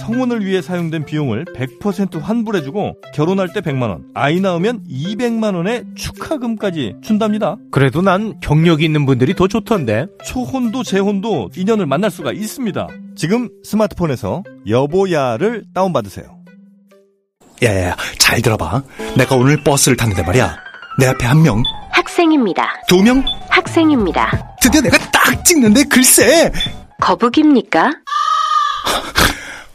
성혼을 위해 사용된 비용을 100% 환불해주고 결혼할 때 100만원, 아이 낳으면 200만원의 축하금까지 준답니다. 그래도 난 경력이 있는 분들이 더 좋던데. 초혼도 재혼도 인연을 만날 수가 있습니다. 지금 스마트폰에서 여보야를 다운받으세요. 야야야, 잘 들어봐. 내가 오늘 버스를 탔는데 말이야. 내 앞에 한 명, 학생입니다. 두 명, 학생입니다. 드디어 내가 딱 찍는데 글쎄! 거북입니까?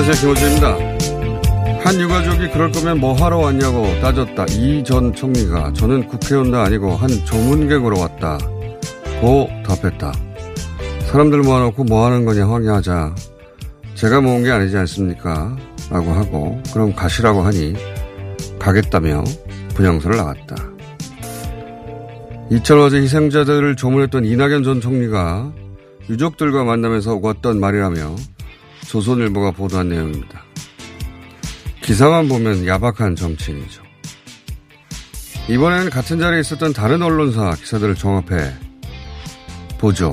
안녕하세요. 김호주입니다. 한 유가족이 그럴 거면 뭐 하러 왔냐고 따졌다. 이 전 총리가 저는 국회의원도 아니고 한 조문객으로 왔다. 고 답했다. 사람들 모아놓고 뭐 하는 거냐 확인하자. 제가 모은 게 아니지 않습니까? 라고 하고 그럼 가시라고 하니 가겠다며 분향소를 나갔다. 이철 어제 희생자들을 조문했던 이낙연 전 총리가 유족들과 만나면서 오갔던 말이라며 조선일보가 보도한 내용입니다. 기사만 보면 야박한 정치인이죠. 이번에는 같은 자리에 있었던 다른 언론사 기사들을 종합해 보죠.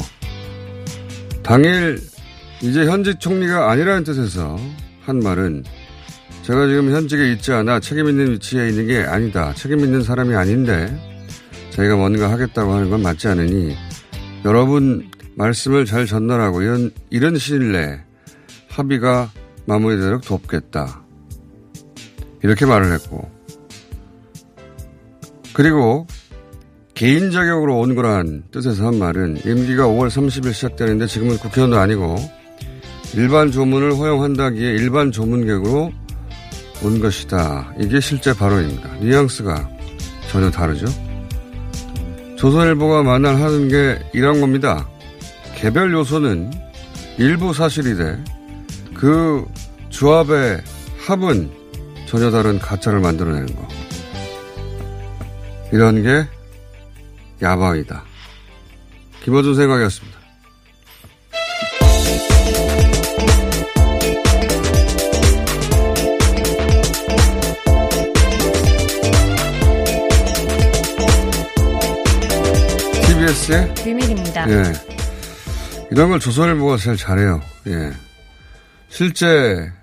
당일 이제 현직 총리가 아니라는 뜻에서 한 말은 제가 지금 현직에 있지 않아 책임 있는 위치에 있는 게 아니다. 책임 있는 사람이 아닌데 저희가 뭔가 하겠다고 하는 건 맞지 않으니 여러분 말씀을 잘 전달하고 이런 이런 내에 합의가 마무리되도록 돕겠다. 이렇게 말을 했고 그리고 개인 자격으로 온 거란 뜻에서 한 말은 임기가 5월 30일 시작되는데 지금은 국회의원도 아니고 일반 조문을 허용한다기에 일반 조문객으로 온 것이다. 이게 실제 발언입니다. 뉘앙스가 전혀 다르죠. 조선일보가 만날 하는 게 이런 겁니다. 개별 요소는 일부 사실이 돼 그 조합의 합은 전혀 다른 가짜를 만들어내는 거. 이런 게 야방이다. 김어준 생각이었습니다. TBS의 비밀입니다. 예. 이런 걸 조선일보가 제일 잘해요. 예. 실제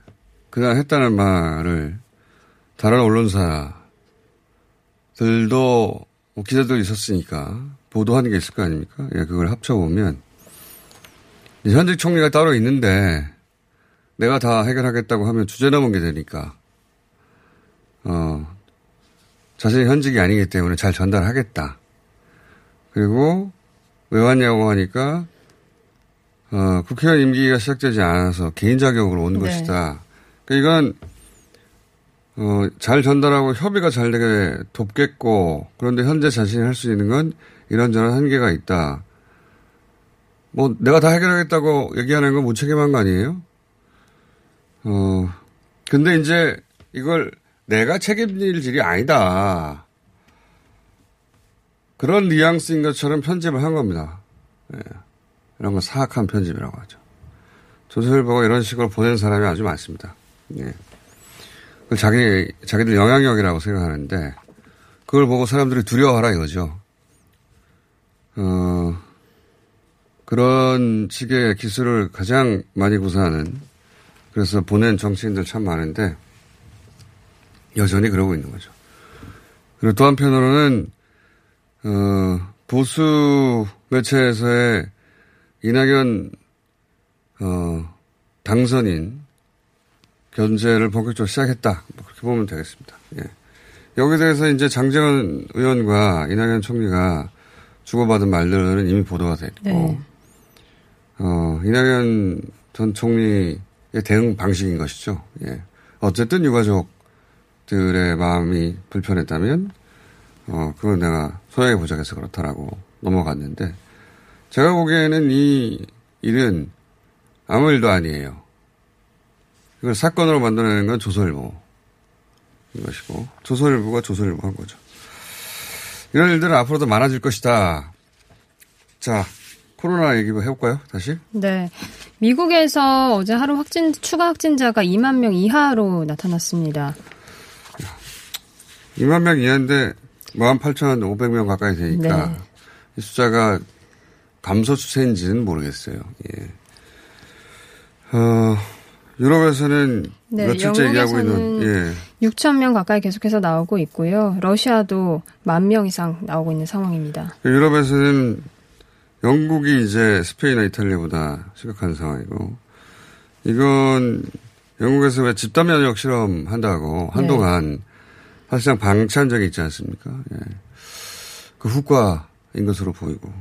그날 했다는 말을 다른 언론사들도 뭐 기자들 있었으니까 보도하는 게 있을 거 아닙니까? 예, 그걸 합쳐보면 현직 총리가 따로 있는데 내가 다 해결하겠다고 하면 주제 넘은 게 되니까 어 자신이 현직이 아니기 때문에 잘 전달하겠다. 그리고 왜 왔냐고 하니까 어, 국회의원 임기가 시작되지 않아서 개인 자격으로 온 네. 것이다. 그러니까 이건 어, 잘 전달하고 협의가 잘 되게 돕겠고 그런데 현재 자신이 할 수 있는 건 이런저런 한계가 있다. 뭐 내가 다 해결하겠다고 얘기하는 건 무책임한 거 아니에요? 어 근데 이제 이걸 내가 책임질 일이 아니다. 그런 뉘앙스인 것처럼 편집을 한 겁니다. 예. 이런 건 사악한 편집이라고 하죠. 조선일보가 이런 식으로 보낸 사람이 아주 많습니다. 예. 그 자기, 자기들 영향력이라고 생각하는데, 그걸 보고 사람들이 두려워하라 이거죠. 어, 그런 식의 기술을 가장 많이 구사하는, 그래서 보낸 정치인들 참 많은데, 여전히 그러고 있는 거죠. 그리고 또 한편으로는, 어, 보수 매체에서의 이낙연, 어, 당선인 견제를 본격적으로 시작했다. 뭐 그렇게 보면 되겠습니다. 예. 여기에 대해서 이제 장재원 의원과 이낙연 총리가 주고받은 말들은 이미 보도가 됐고, 네. 어, 이낙연 전 총리의 대응 방식인 것이죠. 예. 어쨌든 유가족들의 마음이 불편했다면, 어, 그건 내가 소양해 보자고 해서 그렇다라고 넘어갔는데, 제가 보기에는 이 일은 아무 일도 아니에요. 이걸 사건으로 만들어내는 건 조선일보. 이것이고, 조선일보가 조선일보 한 거죠. 이런 일들은 앞으로도 많아질 것이다. 자, 코로나 얘기 뭐 해볼까요? 다시? 네. 미국에서 어제 하루 확진, 추가 확진자가 2만 명 이하로 나타났습니다. 2만 명 이하인데 18,500명 가까이 되니까 네. 이 숫자가 감소 추세인지는 모르겠어요. 예. 어, 유럽에서는 네, 며칠째 얘기하고 있는, 예. 6천 명 가까이 계속해서 나오고 있고요. 러시아도 만 명 이상 나오고 있는 상황입니다. 유럽에서는 영국이 이제 스페인이나 이탈리아보다 심각한 상황이고, 이건 영국에서 왜 집단 면역 실험 한다고 한동안 사실상 방치한 적이 있지 않습니까? 예. 그 후과인 것으로 보이고,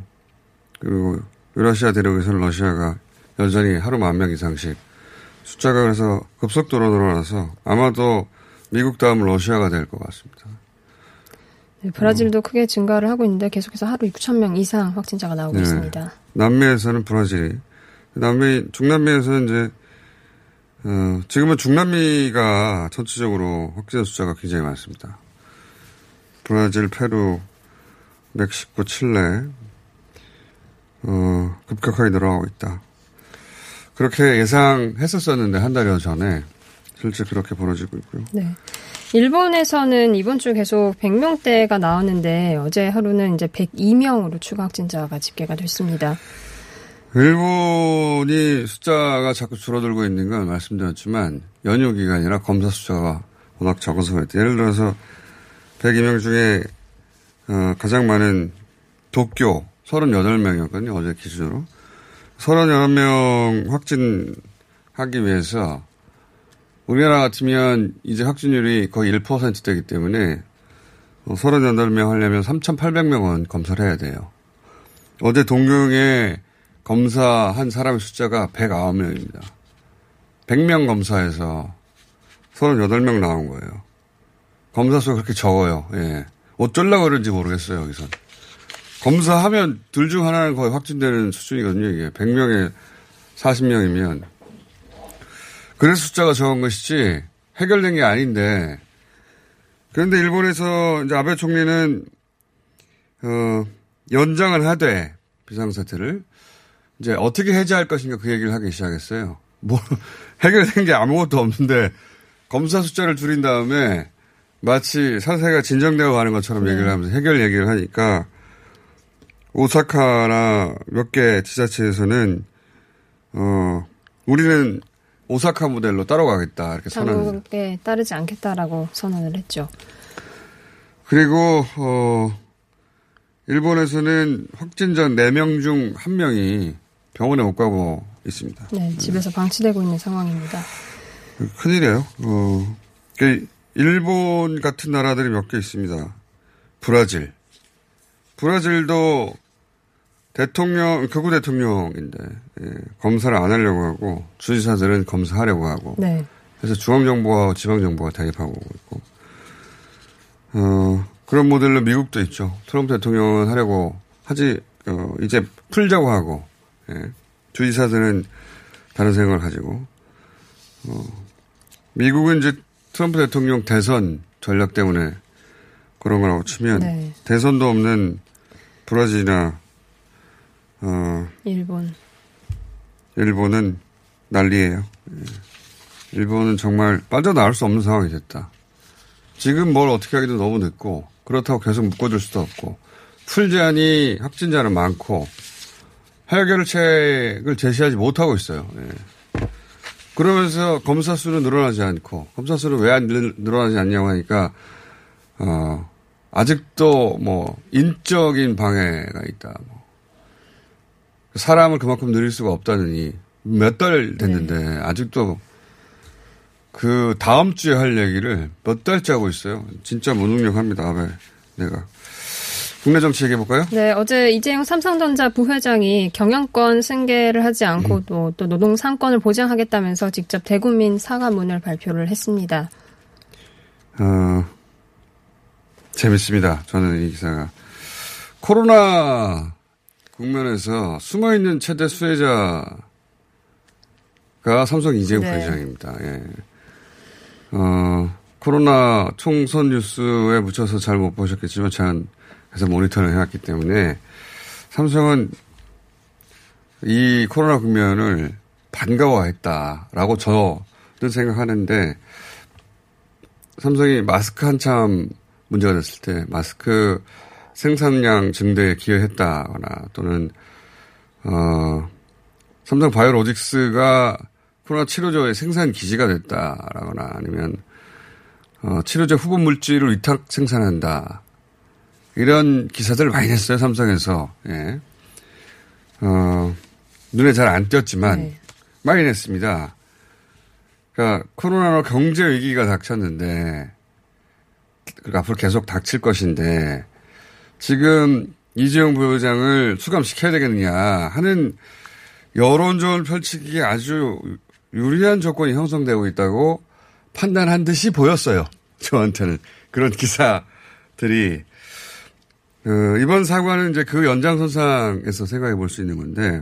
그리고 유라시아 대륙에서는 러시아가 여전히 하루 만 명 이상씩 숫자가 그래서 급속도로 늘어나서 아마도 미국 다음 러시아가 될 것 같습니다. 네, 브라질도 크게 증가를 하고 있는데 계속해서 하루 6천 명 이상 확진자가 나오고 네. 있습니다. 남미에서는 브라질이, 남미, 중남미에서는 이제, 어, 지금은 중남미가 전체적으로 확진 숫자가 굉장히 많습니다. 브라질, 페루, 멕시코, 칠레, 어, 급격하게 늘어나고 있다. 그렇게 예상했었었는데, 한 달여 전에. 실제 그렇게 벌어지고 있고요. 네. 일본에서는 이번 주 계속 100명대가 나왔는데 어제 하루는 이제 102명으로 추가 확진자가 집계가 됐습니다. 일본이 숫자가 자꾸 줄어들고 있는 건 말씀드렸지만 연휴 기간이라 검사 숫자가 워낙 적어서 그랬대. 예를 들어서 102명 중에 어, 가장 많은 도쿄 38명이었거든요. 어제 기준으로. 38명 확진하기 위해서 우리나라 같으면 이제 확진율이 거의 1%되기 때문에 38명 하려면 3,800명은 검사를 해야 돼요. 어제 동경에 검사한 사람의 숫자가 109명입니다. 100명 검사해서 38명 나온 거예요. 검사 수가 그렇게 적어요. 예. 어쩌려고 그런지 모르겠어요, 여기선. 검사하면 둘 중 하나는 거의 확진되는 수준이거든요, 이게. 100명에 40명이면. 그래서 숫자가 적은 것이지 해결된 게 아닌데. 그런데 일본에서 이제 아베 총리는, 어, 연장을 하되, 비상사태를. 이제 어떻게 해제할 것인가 그 얘기를 하기 시작했어요. 뭐, 해결된 게 아무것도 없는데, 검사 숫자를 줄인 다음에, 마치 사태가 진정되어 가는 것처럼 얘기를 하면서 해결 얘기를 하니까, 오사카나 몇 개 지자체에서는, 어, 우리는 오사카 모델로 따라가겠다, 이렇게 선언을. 당국에 따르지 않겠다라고 선언을 했죠. 그리고, 어, 일본에서는 확진자 4명 중 1명이 병원에 못 가고 있습니다. 네, 집에서 방치되고 있는 상황입니다. 큰일이에요. 어, 그 일본 같은 나라들이 몇 개 있습니다. 브라질. 브라질도 대통령, 극우 대통령인데, 예, 검사를 안 하려고 하고, 주지사들은 검사하려고 하고, 네. 그래서 중앙정부와 지방정부가 대립하고 있고, 어, 그런 모델로 미국도 있죠. 트럼프 대통령은 하려고 하지, 어, 이제 풀자고 하고, 예. 주지사들은 다른 생각을 가지고, 어, 미국은 이제 트럼프 대통령 대선 전략 때문에 그런 거라고 치면, 네. 대선도 없는 브라질이나 어, 일본. 일본은 난리예요. 예. 일본은 정말 빠져나올 수 없는 상황이 됐다. 지금 뭘 어떻게 하기도 너무 늦고 그렇다고 계속 묶어줄 수도 없고 풀제한이 확진자는 많고 해결책을 제시하지 못하고 있어요. 예. 그러면서 검사 수는 늘어나지 않고 검사 수는 왜 안 늘어나지 않냐고 하니까 어 아직도 뭐 인적인 방해가 있다. 뭐. 사람을 그만큼 늘릴 수가 없다느니 몇 달 됐는데 네. 아직도 그 다음 주에 할 얘기를 몇 달째 하고 있어요. 진짜 무능력합니다. 왜 내가 국내 정치 얘기해 볼까요? 네, 어제 이재용 삼성전자 부회장이 경영권 승계를 하지 않고 음. 또, 또 노동 상권을 보장하겠다면서 직접 대국민 사과문을 발표를 했습니다. 어, 재밌습니다. 저는 이 기사가 코로나 국면에서 숨어 있는 최대 수혜자가 삼성 이재용 네. 부회장입니다. 예. 어, 코로나 총선 뉴스에 묻혀서 잘 못 보셨겠지만 제가 그래서 모니터를 해왔기 때문에 삼성은 이 코로나 국면을 반가워했다라고 저는 생각하는데 삼성이 마스크 한참 문제가 됐을 때 마스크 생산량 증대에 기여했다거나 또는 어 삼성 바이오로직스가 코로나 치료제의 생산 기지가 됐다라거나 아니면 어 치료제 후보 물질을 위탁 생산한다. 이런 기사들을 많이 냈어요, 삼성에서. 예. 어, 눈에 잘 안 띄었지만 네. 많이 냈습니다. 그러니까 코로나로 경제 위기가 닥쳤는데 그러니까 앞으로 계속 닥칠 것인데 지금 이재용 부회장을 수감시켜야 되겠느냐 하는 여론전을 펼치기에 아주 유리한 조건이 형성되고 있다고 판단한 듯이 보였어요. 저한테는 그런 기사들이 그 이번 사과는 이제 그 연장선상에서 생각해 볼 수 있는 건데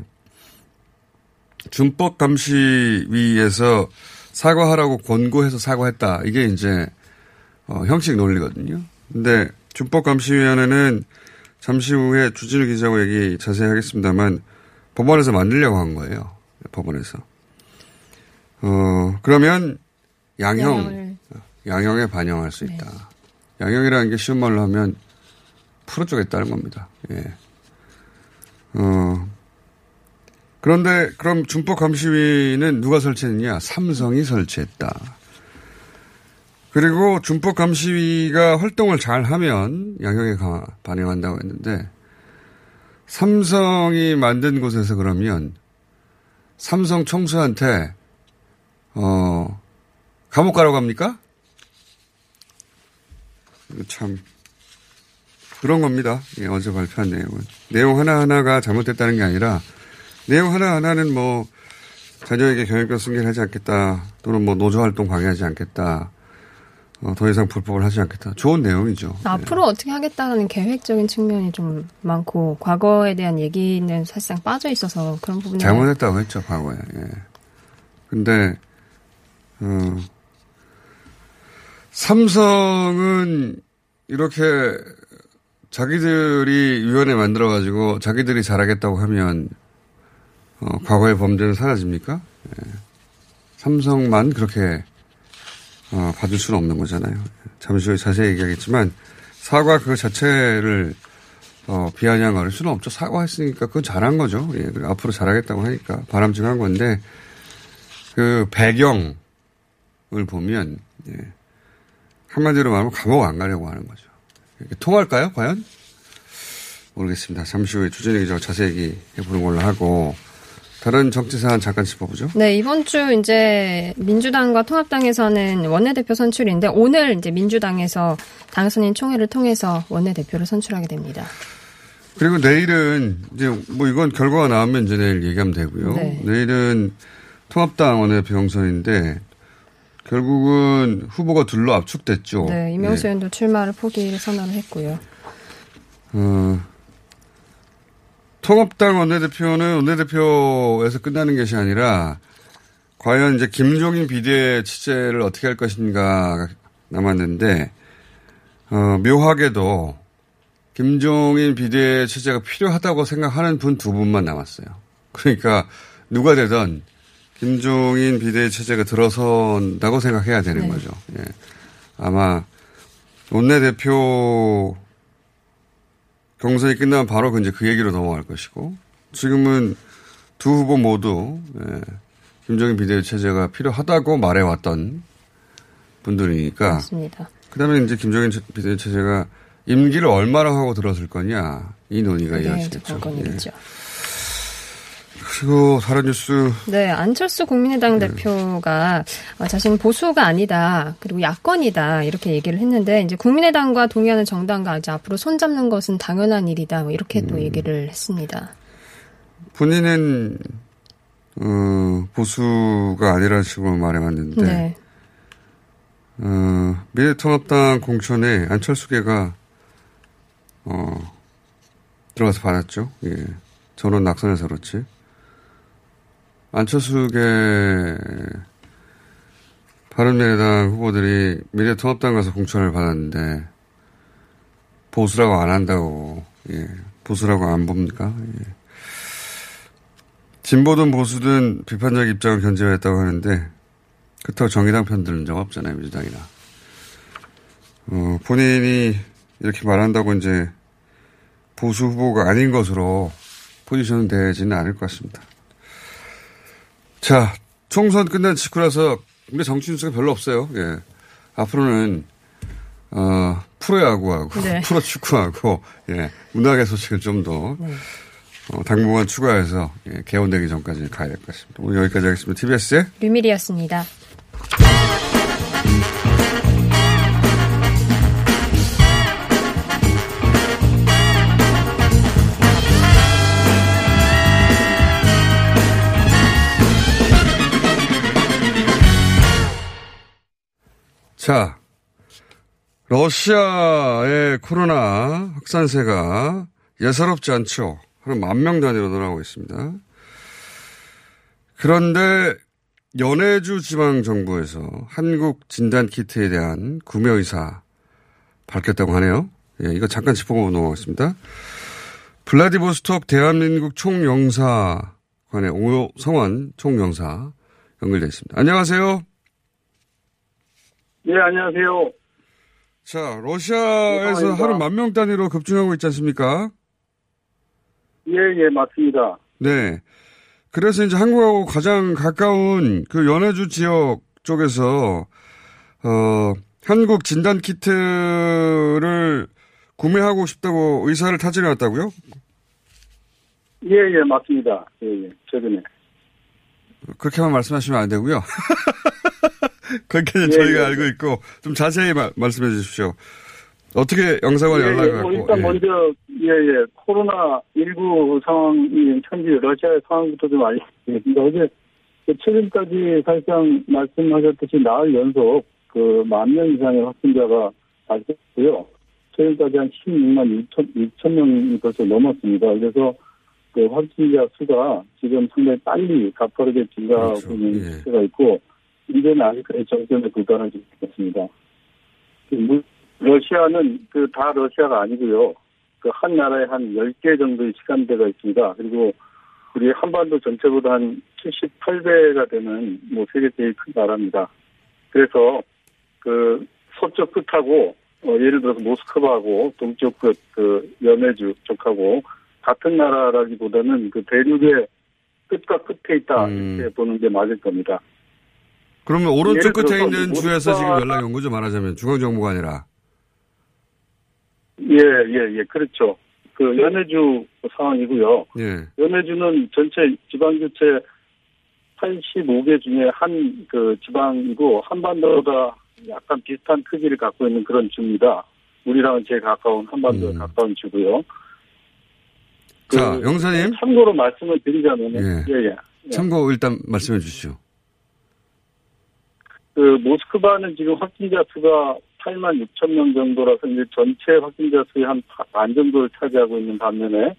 준법 감시위에서 사과하라고 권고해서 사과했다. 이게 이제 어, 형식 논리거든요. 근데 준법 감시위원회는 잠시 후에 주진우 기자하고 얘기 자세히 하겠습니다만 법원에서 만들려고 한 거예요. 법원에서. 어, 그러면 양형, 양형을. 양형에 반영할 수 있다. 네. 양형이라는 게 쉬운 말로 하면 풀어주겠다는 겁니다. 예. 어, 그런데 그럼 준법감시위는 누가 설치했느냐? 삼성이 설치했다. 그리고 준법 감시위가 활동을 잘 하면 양형에 반영한다고 했는데 삼성이 만든 곳에서 그러면 삼성 총수한테 어 감옥 가라고 합니까? 참 그런 겁니다. 예, 어제 발표한 내용은. 내용 하나 하나가 잘못됐다는 게 아니라 내용 하나 하나는 뭐 자녀에게 경영권 승계를 하지 않겠다 또는 뭐 노조 활동 방해하지 않겠다 어, 더 이상 불법을 하지 않겠다. 좋은 내용이죠. 앞으로 네. 어떻게 하겠다는 계획적인 측면이 좀 많고 과거에 대한 얘기는 사실상 빠져 있어서 그런 부분이 잘못했다고 했죠 과거에. 예. 근데 어, 삼성은 이렇게 자기들이 위원회 만들어 가지고 자기들이 잘하겠다고 하면 어, 과거의 범죄는 사라집니까? 예. 삼성만 그렇게 어, 봐줄 수는 없는 거잖아요. 잠시 후에 자세히 얘기하겠지만 사과 그 자체를 어, 비아냥할 수는 없죠. 사과했으니까 그건 잘한 거죠. 예, 앞으로 잘하겠다고 하니까 바람직한 건데 그 배경을 보면 예, 한마디로 말하면 감옥 안 가려고 하는 거죠. 통할까요, 과연? 모르겠습니다. 잠시 후에 주진희 기자가 자세히 얘기해 보는 걸로 하고, 다른 정치 사안 잠깐 짚어보죠. 네, 이번 주 이제 민주당과 통합당에서는 원내대표 선출인데 오늘 이제 민주당에서 당선인 총회를 통해서 원내대표를 선출하게 됩니다. 그리고 내일은 이제 뭐 이건 결과가 나오면 이제 내일 얘기하면 되고요. 네. 내일은 통합당 원내대표 경선인데 결국은 후보가 둘로 압축됐죠. 네, 이명수 네. 의원도 출마를 포기를 선언을 했고요. 어, 통합당 원내대표는 원내대표에서 끝나는 것이 아니라 과연 이제 김종인 비대의 취재를 어떻게 할 것인가 남았는데 어, 묘하게도 김종인 비대 체제가 필요하다고 생각하는 분 두 분만 남았어요. 그러니까 누가 되든 김종인 비대 체제가 들어선다고 생각해야 되는 네. 거죠. 예. 아마 원내대표 경선이 끝나면 바로 그 이제 그 얘기로 넘어갈 것이고 지금은 두 후보 모두 예, 김종인 비대 체제가 필요하다고 말해왔던 분들이니까 맞습니다. 그다음에 이제 김종인 체- 비대 체제가 임기를 얼마나 하고 들었을 거냐 이 논의가 네, 이어지겠죠. 예. 그리고 다른 뉴스 네, 안철수 국민의당 대표가 어, 자신은 보수가 아니다, 그리고 야권이다 이렇게 얘기를 했는데 이제 국민의당과 동의하는 정당과 이제 앞으로 손잡는 것은 당연한 일이다, 뭐 이렇게 음. 또 얘기를 했습니다. 본인은 어, 보수가 아니라는 식으로 말해왔는데 네, 어, 미래통합당 공천에 안철수계가 어, 들어가서 받았죠. 예. 전원 낙선해서 그렇지. 안철수계 바른미래당 후보들이 미래통합당 가서 공천을 받았는데 보수라고 안 한다고 예. 보수라고 안 봅니까? 예. 진보든 보수든 비판적 입장을 견제했다고 하는데 그렇다고 정의당 편 들은 적 없잖아요, 민주당이나. 어, 본인이 이렇게 말한다고 이제 보수 후보가 아닌 것으로 포지션은 되지는 않을 것 같습니다. 자, 총선 끝난 직후라서 우리 정치 뉴스가 별로 없어요. 예. 앞으로는 어, 프로야구하고 네. 프로축구하고 예, 문학의 소식을 좀더 어, 당분간 추가해서 예, 개원되기 전까지 가야 될 것 같습니다. 오늘 여기까지 하겠습니다. TBS의 류밀이었습니다. 자, 러시아의 코로나 확산세가 예사롭지 않죠. 한 만 명 단위로 늘어나고 있습니다. 그런데 연해주 지방정부에서 한국 진단키트에 대한 구매 의사 밝혔다고 하네요. 예, 이거 잠깐 짚어보고 넘어가겠습니다. 블라디보스톡 대한민국 총영사관의 오성원 총영사 연결되어 있습니다. 안녕하세요. 네, 안녕하세요. 자, 러시아에서 감사합니다. 하루 만 명 단위로 급증하고 있지 않습니까? 예, 예, 맞습니다. 네. 그래서 이제 한국하고 가장 가까운 그 연해주 지역 쪽에서, 어, 한국 진단 키트를 구매하고 싶다고 의사를 타진해 왔다고요? 예, 예, 맞습니다. 예, 예, 최근에. 그렇게만 말씀하시면 안 되고요. 그렇게 예, 저희가 예. 알고 있고 좀 자세히 마- 말씀해 주십시오. 어떻게 영사관에 예, 연락을 갖고 일단 예. 먼저, 예, 예, 코로나 19 상황이 현재 러시아 의 상황부터 좀 알려드리겠습니다. 어제 그 최근까지 사실상 말씀하셨듯이 나흘 연속 그 만 명 이상의 확진자가 발생했고요. 최근까지 한 16만 6천, 6천 명이 벌써 넘었습니다. 그래서 그 확진자 수가 지금 상당히 빨리 가파르게 증가하고 그렇죠. 있는 예. 추세가 있고, 이제는 아직까지 정점에 불과하지 않습니다. 그 물- 러시아는 그 다 러시아가 아니고요. 그 한 나라에 한 10개 정도의 시간대가 있습니다. 그리고 우리 한반도 전체보다 한 78배가 되는 뭐 세계 제일 큰 나라입니다. 그래서 그 서쪽 끝하고 어, 예를 들어서 모스크바하고 동쪽 끝, 그 연해주 쪽하고 같은 나라라기보다는 그 대륙의 끝과 끝에 있다 음. 이렇게 보는 게 맞을 겁니다. 그러면 오른쪽 끝에 있는 모스크바- 주에서 지금 연락이 온 거죠 말하자면 중앙정부가 아니라 예, 예, 예, 그렇죠. 그 연해주 상황이고요. 예. 연해주는 전체 지방교체 85개 중에 한 그 지방이고 한반도보다 약간 비슷한 크기를 갖고 있는 그런 주입니다. 우리랑은 제일 가까운 한반도에 음. 가까운 주고요. 자그 영사님 참고로 말씀을 드리자면 예. 예, 예. 예. 참고 일단 말씀해 주시죠. 그 모스크바는 지금 확진자 수가 8만 6천 명 정도라서 이제 전체 확진자 수의 한 반 정도를 차지하고 있는 반면에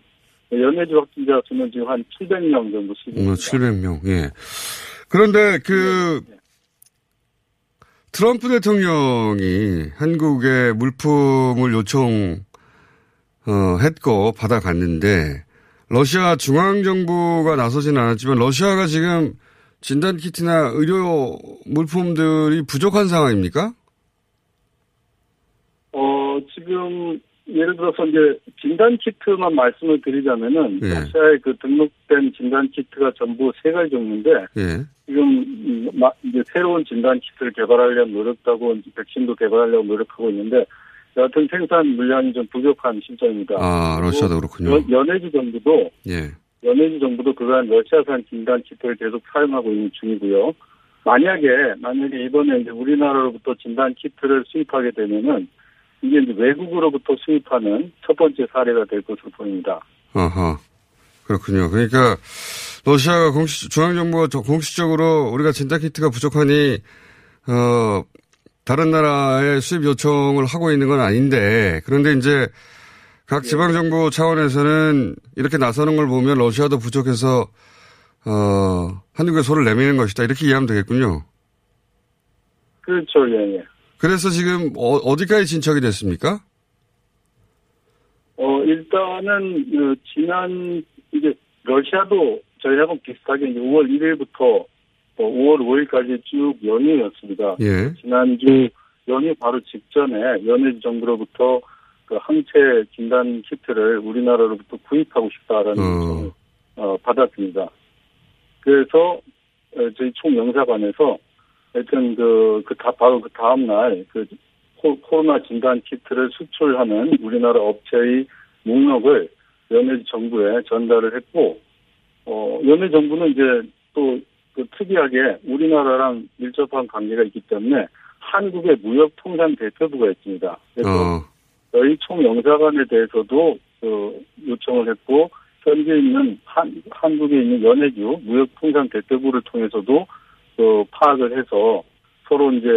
연해주 확진자 수는 지금 한 700명 정도 뭐 수준입니다. 700명. 예. 그런데 그 네, 트럼프 대통령이 한국에 물품을 요청 어, 했고 받아갔는데 러시아 중앙 정부가 나서지는 않았지만 러시아가 지금 진단 키트나 의료 물품들이 부족한 상황입니까? 어, 지금, 예를 들어서 이제 진단 키트만 말씀을 드리자면은, 예. 러시아에 그 등록된 진단 키트가 전부 세 가지 종류인데, 예. 지금, 음, 마- 이제 새로운 진단 키트를 개발하려고 노력도 하고, 이제 백신도 개발하려고 노력하고 있는데, 여하튼 생산 물량이 좀 부족한 실정입니다. 아, 러시아도 그렇군요. 연- 연해주 정부도, 예. 연해주 정부도 그간 러시아산 진단 키트를 계속 사용하고 있는 중이고요. 만약에, 만약에 이번에 이제 우리나라로부터 진단 키트를 수입하게 되면은, 이게 이제 외국으로부터 수입하는 첫 번째 사례가 될 것으로 보입니다. 아하. 그렇군요. 그러니까 러시아가 공식 중앙 정부가 저- 공식적으로 우리가 진단 키트가 부족하니 어 다른 나라에 수입 요청을 하고 있는 건 아닌데 그런데 이제 각 지방 정부 차원에서는 이렇게 나서는 걸 보면 러시아도 부족해서 어 한국에 소를 내미는 것이다 이렇게 이해하면 되겠군요. 그렇죠, 예, 예. 그래서 지금 어, 어디까지 진척이 됐습니까? 어, 일단은, 그 지난, 이제, 러시아도 저희하고 비슷하게 이제 5월 1일부터 5월 5일까지 쭉 연휴였습니다. 예. 지난주 연휴 바로 직전에 연해주 정부로부터 그 항체 진단 키트를 우리나라로부터 구입하고 싶다라는 어. 요청을 어, 받았습니다. 그래서 어, 저희 총영사관에서 하여튼 그, 그 다, 바로 그 다음날 그 코- 코로나 진단 키트를 수출하는 우리나라 업체의 목록을 연해 정부에 전달을 했고, 어, 연해 정부는 이제 또그 특이하게 우리나라랑 밀접한 관계가 있기 때문에 한국의 무역통상 대표부가 있습니다. 그래서 어. 저희 총영사관에 대해서도 그 요청을 했고 현재 있는 한, 한국에 있는 연해주 무역통상 대표부를 통해서도 그 파악을 해서 서로 이제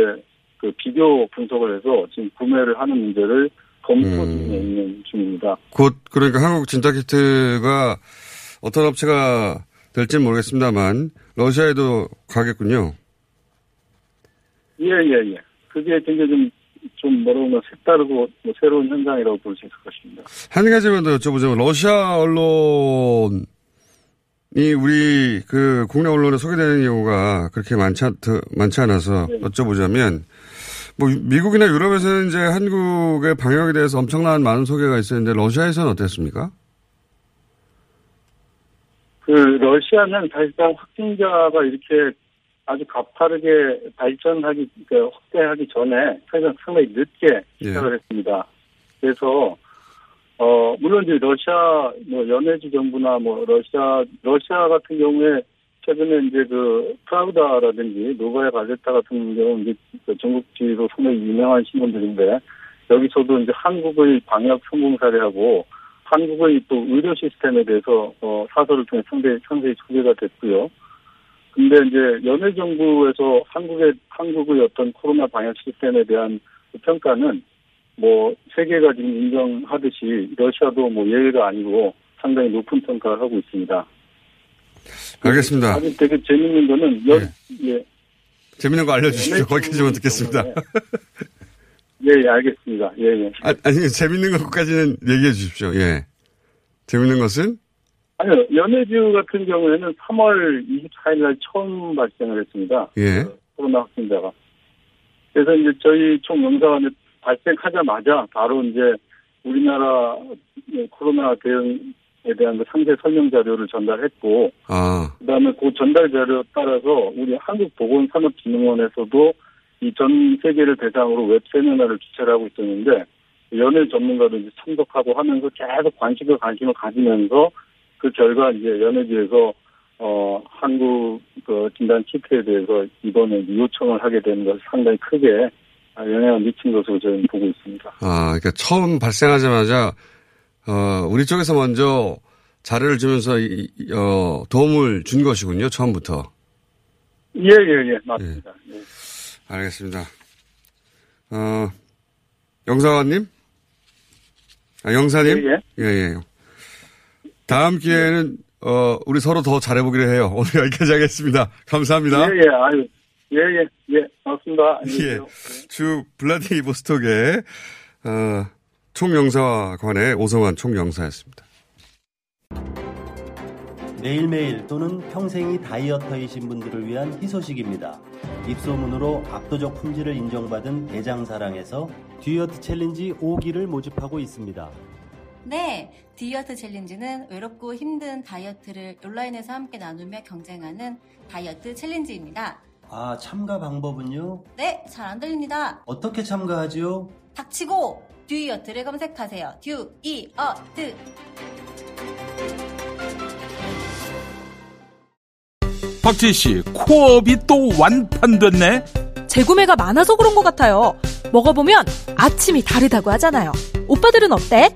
그 비교 분석을 해서 지금 구매를 하는 문제를 검토 중에 있는 중입니다. 곧 그러니까 한국 진단 키트가 어떤 업체가 될지는 모르겠습니다만 러시아에도 가겠군요. 예, 예, 예. 그게 굉장히 좀, 좀 뭐라고 하면 색다르고 뭐 새로운 현상이라고 볼 수 있을 것입니다. 한 가지만 더 여쭤보자면 러시아 언론 이 우리 그 국내 언론에 소개되는 경우가 그렇게 많지, 않, 많지 않아서 여쭤보자면 뭐 미국이나 유럽에서는 이제 한국의 방역에 대해서 엄청난 많은 소개가 있었는데 러시아에서는 어땠습니까? 그 러시아는 사실상 확진자가 이렇게 아주 가파르게 발전하기 그 확대하기 전에 사실상 상당히 늦게 시작을 했습니다. 그래서 어 물론 이제 러시아 뭐 연해주 정부나 뭐 러시아 러시아 같은 경우에 최근에 이제 그 프라우다라든지 노바야 가제타 같은 경우 이제 그 전국지로 상당히 유명한 신문들인데 여기서도 이제 한국의 방역 성공 사례하고 한국의 또 의료 시스템에 대해서 어, 사설을 통해 상당히 상세히 소개가 됐고요. 근데 이제 연해 정부에서 한국의 한국의 어떤 코로나 방역 시스템에 대한 그 평가는 뭐 세계가 지금 인정하듯이 러시아도 뭐 예외가 아니고 상당히 높은 평가를 하고 있습니다. 알겠습니다. 아주 되게 재밌는 거는 연, 예. 재밌는 거 알려주십시오. 거기까지만 듣겠습니다. 예, 예, 알겠습니다. 예, 예. 아, 아니, 재밌는 것까지는 얘기해 주십시오. 예. 재밌는 것은? 아니요, 연해주 같은 경우에는 3월 24일 날 처음 발생을 했습니다. 예. 코로나 확진자가. 그래서 이제 저희 총영사관에 발생하자마자 바로 이제 우리나라 코로나 대응에 대한 그 상세 설명 자료를 전달했고, 아, 그 다음에 그 전달 자료 따라서 우리 한국보건산업진흥원에서도 이 전 세계를 대상으로 웹 세미나를 주최를 하고 있었는데 연예 전문가도 이제 참석하고 하면서 계속 관심과 관심을 가지면서 그 결과 이제 연예지에서 어 한국 그 진단 키트에 대해서 이번에 요청을 하게 되는 것이 상당히 크게 영향을 미친 것으로 저는 보고 있습니다. 아, 그러니까 처음 발생하자마자, 어, 우리 쪽에서 먼저 자료를 주면서, 이, 이, 어, 도움을 준 것이군요, 처음부터. 예, 예, 예, 맞습니다. 예. 알겠습니다. 어, 영사관님? 아, 영사님? 예, 예, 예. 다음 기회에는, 어, 우리 서로 더 잘해보기로 해요. 오늘 여기까지 하겠습니다. 감사합니다. 예, 예, 아유, 예, 예, 예, 맞습니다. 예. 주 블라디보스톡에, 어, 총영사관의 오성환 총영사였습니다. 매일매일 또는 평생이 다이어터이신 분들을 위한 희소식입니다. 입소문으로 압도적 품질을 인정받은 대장사랑에서 듀이어트 챌린지 5기를 모집하고 있습니다. 네, 듀이어트 챌린지는 외롭고 힘든 다이어트를 온라인에서 함께 나누며 경쟁하는 다이어트 챌린지입니다. 아, 참가 방법은요? 네, 잘 안 들립니다. 어떻게 참가하지요? 닥치고 듀이어트를 검색하세요. 듀이어트. 박지희 씨, 코업이 또 완판됐네? 재구매가 많아서 그런 것 같아요. 먹어보면 아침이 다르다고 하잖아요. 오빠들은 어때?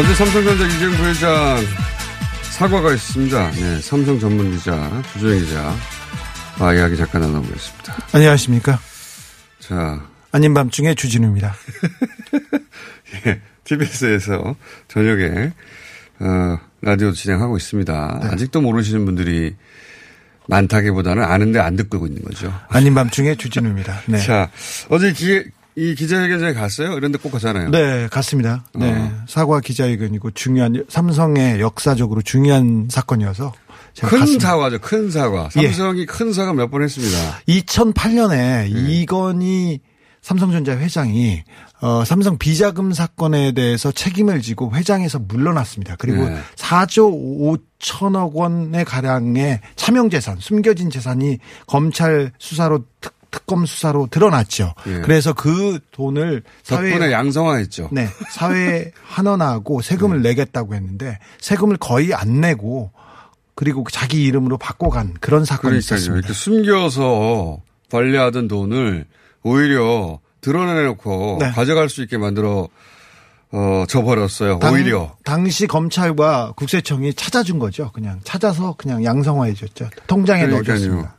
어제 삼성전자 이재용 부회장 사과가 있습니다. 네, 삼성 전문 기자 주조영 기자 와 이야기 잠깐 나눠보겠습니다. 안녕하십니까? 자, 아닌 밤중에 주진우입니다. 예, TBS에서 저녁에 어, 라디오 진행하고 있습니다. 네. 아직도 모르시는 분들이 많다기보다는 아는데 안 듣고 있는 거죠. 아닌 밤중에 주진우입니다. 네. 자, 어제 기, 이 기자회견장에 갔어요? 이런 데 꼭 가잖아요. 네, 갔습니다. 네. 어. 사과 기자회견이고 중요한 삼성의 역사적으로 중요한 사건이어서 제가 큰 갔습니다. 사과죠. 큰 사과. 예. 삼성이 큰 사과 몇 번 했습니다. 2008년에 이건희 삼성전자 회장이 어, 삼성 비자금 사건에 대해서 책임을 지고 회장에서 물러났습니다. 그리고 네. 4조 5천억 원의 가량의 차명 재산, 숨겨진 재산이 검찰 수사로 특, 특검 수사로 드러났죠. 예. 그래서 그 돈을 사회 덕분에 양성화했죠. 네, 사회에 환원하고 세금을 내겠다고 했는데 세금을 거의 안 내고 그리고 자기 이름으로 바꿔간 그런 사건이 그러니까요. 있었습니다. 이렇게 숨겨서 관리하던 돈을 오히려 드러내놓고 네. 가져갈 수 있게 만들어 어, 줘버렸어요. 당- 오히려. 당시 검찰과 국세청이 찾아준 거죠. 그냥 찾아서 그냥 양성화해 줬죠. 통장에 그러니까요. 넣어줬습니다.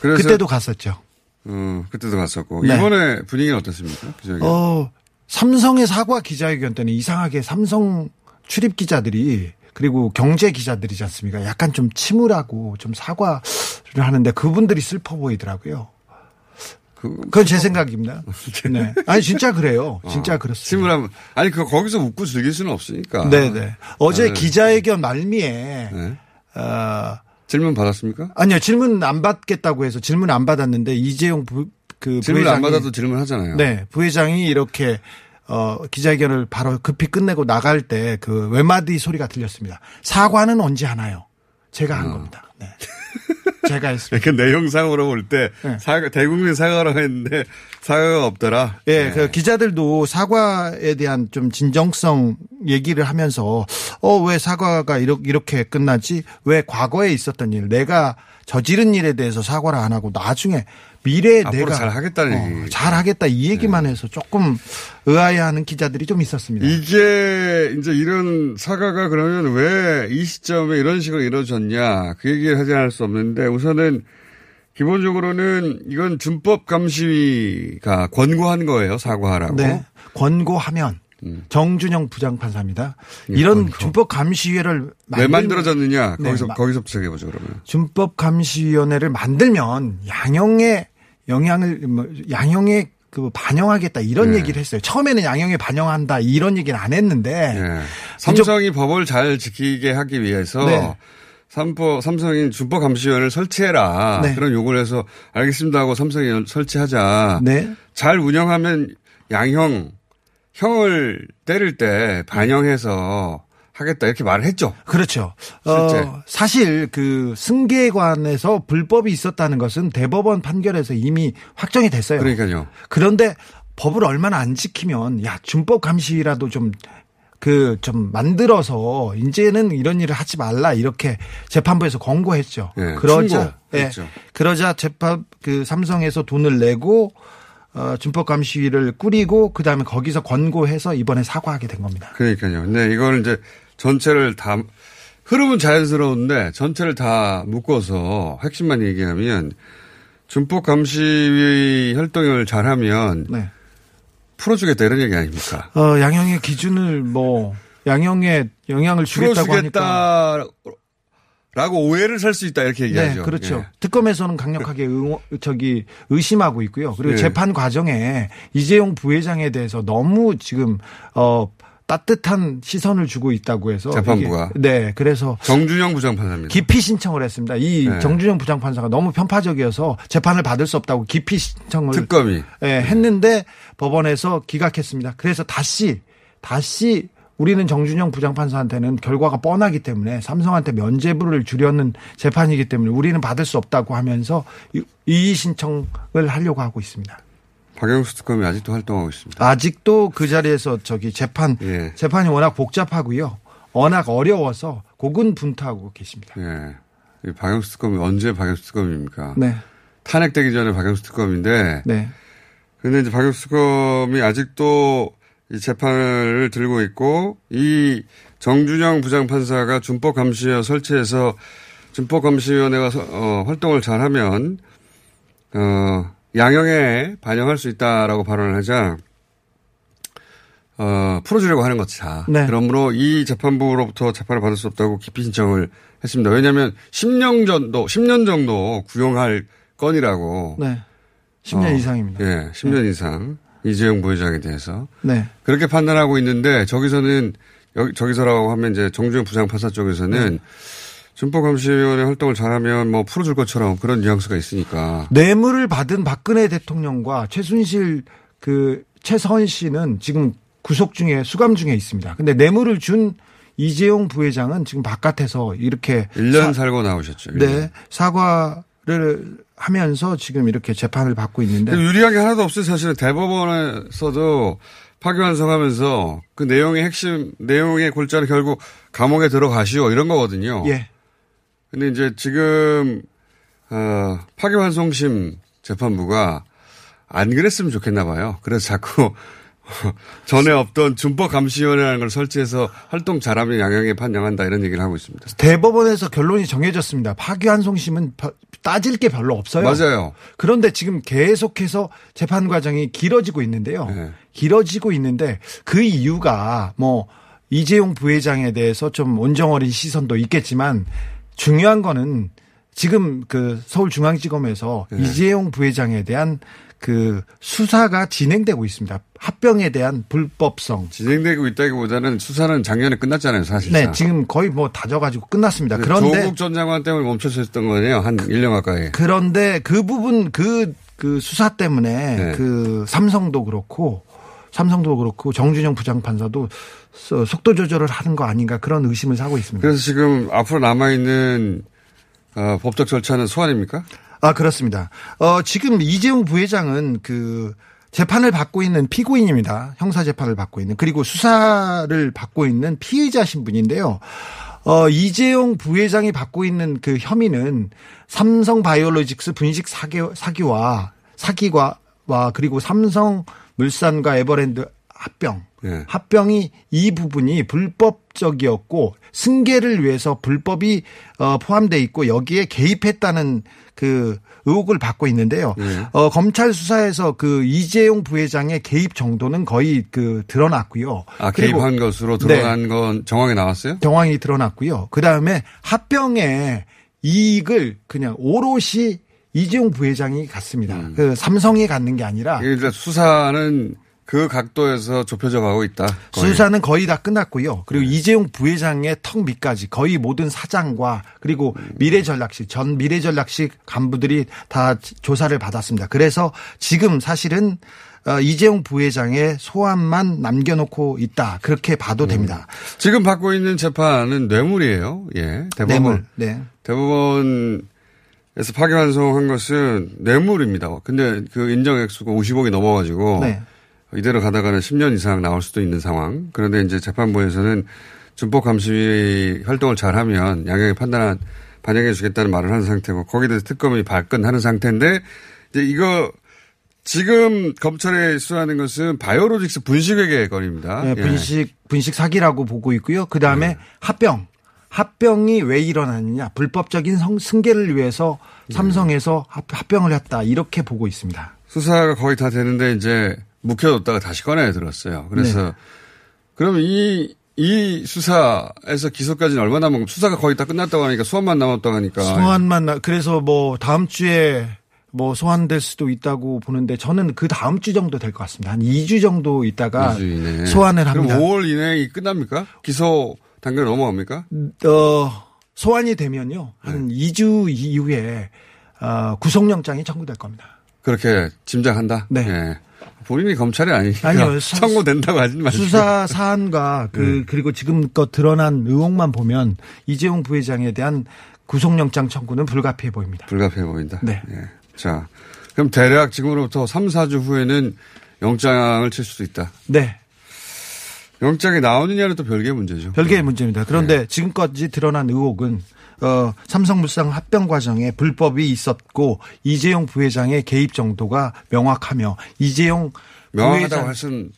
그래서 그때도 갔었죠. 음, 그때도 갔었고 네. 이번에 분위기는 어떻습니까? 기자회견. 어, 삼성의 사과 기자회견 때는 이상하게 삼성 출입 기자들이 그리고 경제 기자들이지 않습니까? 약간 좀 침울하고 좀 사과를 하는데 그분들이 슬퍼 보이더라고요. 그건 제 생각입니다. 네. 아니 진짜 그래요. 진짜 그렇습니다. 침울함. 아니 그 거기서 웃고 즐길 수는 없으니까. 네네. 어제 네. 기자회견 말미에 네. 어, 질문 받았습니까? 아니요 질문 안 받겠다고 해서 질문 안 받았는데 이재용 부, 그 질문 안 부회장이- 받아도 질문하잖아요. 네, 부회장이 이렇게 어 기자회견을 바로 급히 끝내고 나갈 때 그 외마디 소리가 들렸습니다. 사과는 언제 하나요? 제가 한 겁니다. 네. 제가 했습니다. 그 내용상으로 볼때 네. 사과 대국민 사과라고 했는데 사과가 없더라. 예, 그 기자들도 사과에 대한 좀 진정성 얘기를 하면서 어 왜 사과가 이렇게 이렇게 끝나지? 왜 과거에 있었던 일, 내가 저지른 일에 대해서 사과를 안 하고 나중에 앞으로 내가 잘 하겠다는 어, 얘기. 잘 하겠다 이 얘기만 해서 조금 의아해하는 기자들이 좀 있었습니다. 이게 이제 이런 사과가 그러면 왜 이 시점에 이런 식으로 이루어졌냐 그 얘기를 하지 않을 수 없는데 우선은 기본적으로는 이건 준법 감시가 권고한 거예요 사과하라고. 네. 권고하면 음. 정준영 부장판사입니다. 이런 준법 감시위를 왜 만들어졌느냐 네, 거기서 마- 거기서부터 시작해보죠 그러면. 준법 감시위원회를 만들면 양형에 영향을 뭐 양형에 그 반영하겠다 이런 네. 얘기를 했어요. 처음에는 양형에 반영한다 이런 얘기는 안 했는데 예. 삼성이 법을 잘 지키게 하기 위해서 네. 삼포, 삼성이 준법 감시위원회를 설치해라 네. 그런 요구를 해서 알겠습니다 하고 삼성이 설치하자 네. 잘 운영하면 양형 형을 때릴 때 반영해서 하겠다 이렇게 말을 했죠. 그렇죠. 실제. 어, 사실 그 승계관에서 불법이 있었다는 것은 대법원 판결에서 이미 확정이 됐어요. 그러니까요. 그런데 법을 얼마나 안 지키면 야 준법 감시라도 좀 그 좀 만들어서 이제는 이런 일을 하지 말라 이렇게 재판부에서 권고했죠. 예, 그러자 예. 그러자 재판 그 삼성에서 돈을 내고 어, 준법 감시위를 꾸리고 그 다음에 거기서 권고해서 이번에 사과하게 된 겁니다. 그러니까요. 근데 이걸 이제 전체를 다 흐름은 자연스러운데 전체를 다 묶어서 핵심만 얘기하면 준법 감시위 활동을 잘하면 네. 풀어주겠다 이런 얘기 아닙니까? 어, 양형의 기준을 뭐 양형에 영향을 주겠다고 하니까 풀어주겠다라고 오해를 살 수 있다 이렇게 얘기하죠. 네, 그렇죠. 예. 특검에서는 강력하게 의, 저기 의심하고 있고요. 그리고 네. 재판 과정에 이재용 부회장에 대해서 너무 지금 어 따뜻한 시선을 주고 있다고 해서 재판부가. 이게- 네, 그래서 정준영 부장판사입니다. 기피 신청을 했습니다. 이 네. 정준영 부장판사가 너무 편파적이어서 재판을 받을 수 없다고 기피 신청을 특검이. 예, 했는데 법원에서 기각했습니다. 그래서 다시 다시 우리는 정준영 부장판사한테는 결과가 뻔하기 때문에 삼성한테 면죄부를 주려는 재판이기 때문에 우리는 받을 수 없다고 하면서 이- 이의 신청을 하려고 하고 있습니다. 박영수 특검이 아직도 활동하고 있습니다. 아직도 그 자리에서 저기 재판 예. 재판이 워낙 복잡하고요. 워낙 어려워서 고군분투하고 계십니다. 예. 이 박영수 특검이 언제 박영수 특검입니까? 네. 탄핵되기 전에 박영수 특검인데. 네. 근데 이제 박영수 특검이 아직도 이 재판을 들고 있고 이 정준영 부장판사가 준법감시위원 설치해서 준법감시위원회가 서- 어, 활동을 잘하면 어, 양형에 반영할 수 있다라고 발언을 하자 어, 풀어주려고 하는 것이 다. 네. 그러므로 이 재판부로부터 재판을 받을 수 없다고 기피 신청을 했습니다. 왜냐하면 10년 정도, 10년 정도 구형할 건이라고. 네. 10년 어, 이상입니다. 예, 10년 이상 이재용 부회장에 대해서 네. 그렇게 판단하고 있는데 저기서는 여기 저기서라고 하면 이제 정주영 부장판사 쪽에서는 네. 준법감시위원회 활동을 잘하면 뭐 풀어줄 것처럼 그런 뉘앙스가 있으니까 뇌물을 받은 박근혜 대통령과 최순실 그 최서원 씨는 지금 구속 중에 수감 중에 있습니다. 근데 뇌물을 준 이재용 부회장은 지금 바깥에서 이렇게 1년 살고 나오셨죠. 네 사과를 하면서 지금 이렇게 재판을 받고 있는데 유리한 게 하나도 없어요. 사실은 대법원에서도 파기환송하면서 그 내용의 핵심 내용의 골자는 결국 감옥에 들어가시오 이런 거거든요. 예. 근데 이제 지금 어, 파기환송심 재판부가 안 그랬으면 좋겠나 봐요. 그래서 자꾸 전에 없던 준법 감시위원회라는 걸 설치해서 활동 잘하면 양형에 판정한다 이런 얘기를 하고 있습니다. 대법원에서 결론이 정해졌습니다. 파기환송심은 바- 따질 게 별로 없어요. 맞아요. 그런데 지금 계속해서 재판 과정이 길어지고 있는데요. 네. 길어지고 있는데 그 이유가 뭐 이재용 부회장에 대해서 좀 온정어린 시선도 있겠지만 중요한 거는 지금 그 서울중앙지검에서 네. 이재용 부회장에 대한 그 수사가 진행되고 있습니다. 합병에 대한 불법성. 진행되고 있다기보다는 수사는 작년에 끝났잖아요, 사실상. 네, 지금 거의 뭐 다져가지고 끝났습니다. 그 그런데 조국 전 장관 때문에 멈춰서 했던 거네요. 한 1년 가까이. 그런데 그 부분 그, 그 수사 때문에 네. 그 삼성도 그렇고 삼성도 그렇고 정준영 부장판사도 서- 속도 조절을 하는 거 아닌가 그런 의심을 사고 있습니다. 그래서 지금 앞으로 남아있는 어, 법적 절차는 소환입니까? 아, 그렇습니다. 어, 지금 이재용 부회장은 그 재판을 받고 있는 피고인입니다. 형사 재판을 받고 있는. 그리고 수사를 받고 있는 피의자 신분인데요. 어, 이재용 부회장이 받고 있는 그 혐의는 삼성 바이오로직스 분식 사기, 사기와 사기와 와 그리고 삼성 물산과 에버랜드 합병 예. 합병이 이 부분이 불법적이었고 승계를 위해서 불법이 어, 포함돼 있고 여기에 개입했다는 그 의혹을 받고 있는데요. 예. 어, 검찰 수사에서 그 이재용 부회장의 개입 정도는 거의 그 드러났고요. 아, 개입한 것으로 드러난 건 정황이 나왔어요? 정황이 드러났고요. 그 다음에 합병의 이익을 그냥 오롯이 이재용 부회장이 갖습니다. 음. 그 삼성이 갖는 게 아니라 그러니까 수사는 그 각도에서 좁혀져 가고 있다. 거의. 수사는 거의 다 끝났고요. 그리고 이재용 부회장의 턱 밑까지 거의 모든 사장과 그리고 미래전략실 전 미래전략실 간부들이 다 조사를 받았습니다. 그래서 지금 사실은 어, 이재용 부회장의 소환만 남겨놓고 있다 그렇게 봐도 됩니다. 지금 받고 있는 재판은 뇌물이에요. 예. 대법원. 뇌물. 네. 대법원 에서 파기환송한 것은 뇌물입니다. 근데 그 인정액수가 50억이 넘어가지고 네. 이대로 가다가는 10년 이상 나올 수도 있는 상황. 그런데 이제 재판부에서는 준법 감시 활동을 잘하면 양형의 판단 반영해 주겠다는 말을 하는 상태고 거기에 대해서 특검이 발끈하는 상태인데 이제 이거 지금 검찰에 수사하는 것은 바이오로직스 분식회계 건입니다. 네, 예. 분식 분식 사기라고 보고 있고요. 그 다음에 합병. 합병이 왜 일어났느냐? 불법적인 성, 승계를 위해서 삼성에서 합, 합병을 했다. 이렇게 보고 있습니다. 수사가 거의 다 되는데 이제 묵혀뒀다가 다시 꺼내 들었어요. 그래서 그러면 이, 이 수사에서 기소까지는 얼마 남은 수사가 거의 다 끝났다고 하니까 소환만 남았다고 하니까 소환만 나- 그래서 뭐 다음 주에 뭐 소환될 수도 있다고 보는데 저는 그 다음 주 정도 될 것 같습니다. 한 2주 정도 있다가 이주 이내에. 소환을 합니다. 그럼 5월 이내에 끝납니까? 기소 단계 넘어갑니까? 어, 소환이 되면요. 네. 한 2주 이후에 어, 구속영장이 청구될 겁니다. 그렇게 짐작한다? 네. 본인이 검찰이 아니니까 아니요. 사- 청구된다고 하지 마시고. 수사 사안과 그 네. 그리고 지금껏 드러난 의혹만 보면 이재용 부회장에 대한 구속영장 청구는 불가피해 보입니다. 불가피해 보인다. 네. 예. 자, 그럼 대략 지금으로부터 3, 4주 후에는 영장을 칠 수도 있다. 네. 영장이 나오느냐는 또 별개의 문제죠. 별개의 문제입니다. 그런데 네. 지금까지 드러난 의혹은 어, 삼성물산 합병 과정에 불법이 있었고 이재용 부회장의 개입 정도가 명확하며 이재용 명확하다고 할 수는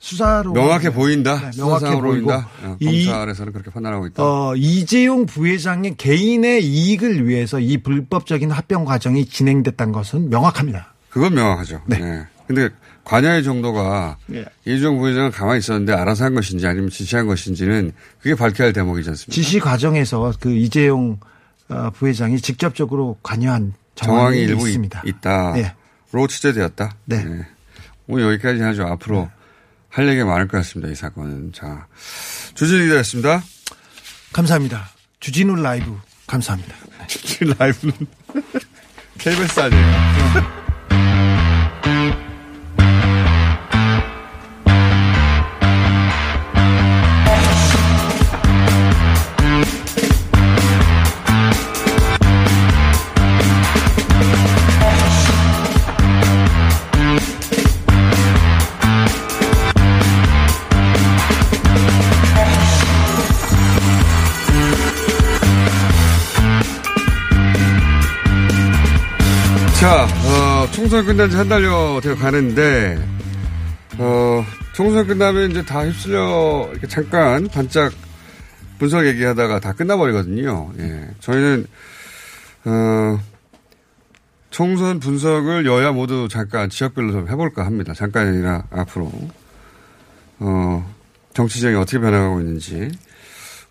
수사로 명확해 보인다. 네, 명확해 보이고. 어, 이- 검찰에서는 그렇게 판단하고 있다. 어, 이재용 부회장의 개인의 이익을 위해서 이 불법적인 합병 과정이 진행됐다는 것은 명확합니다. 그건 명확하죠. 네. 근데 관여의 정도가 네. 이재용 부회장은 가만히 있었는데 알아서 한 것인지 아니면 지시한 것인지는 그게 밝혀야 할 대목이지 않습니까? 지시 과정에서 그 이재용 어, 부회장이 직접적으로 관여한 정황이, 정황이 일부 있습니다. 있, 다로 네. 취재되었다. 네. 오늘 여기까지 하죠. 앞으로 할 얘기가 많을 것 같습니다. 이 사건은. 자, 주진우 기자였습니다. 감사합니다. 주진우 라이브 감사합니다. 주진우 라이브는 KBS 아니에요. 자, 어, 총선 끝난 지 한 달여 되어 가는데, 어, 총선 끝나면 이제 다 휩쓸려, 이렇게 잠깐 반짝 분석 얘기하다가 다 끝나버리거든요. 예. 저희는, 어, 총선 분석을 여야 모두 잠깐 지역별로 좀 해볼까 합니다. 잠깐이 아니라 앞으로. 어, 정치적이 어떻게 변화가고 있는지.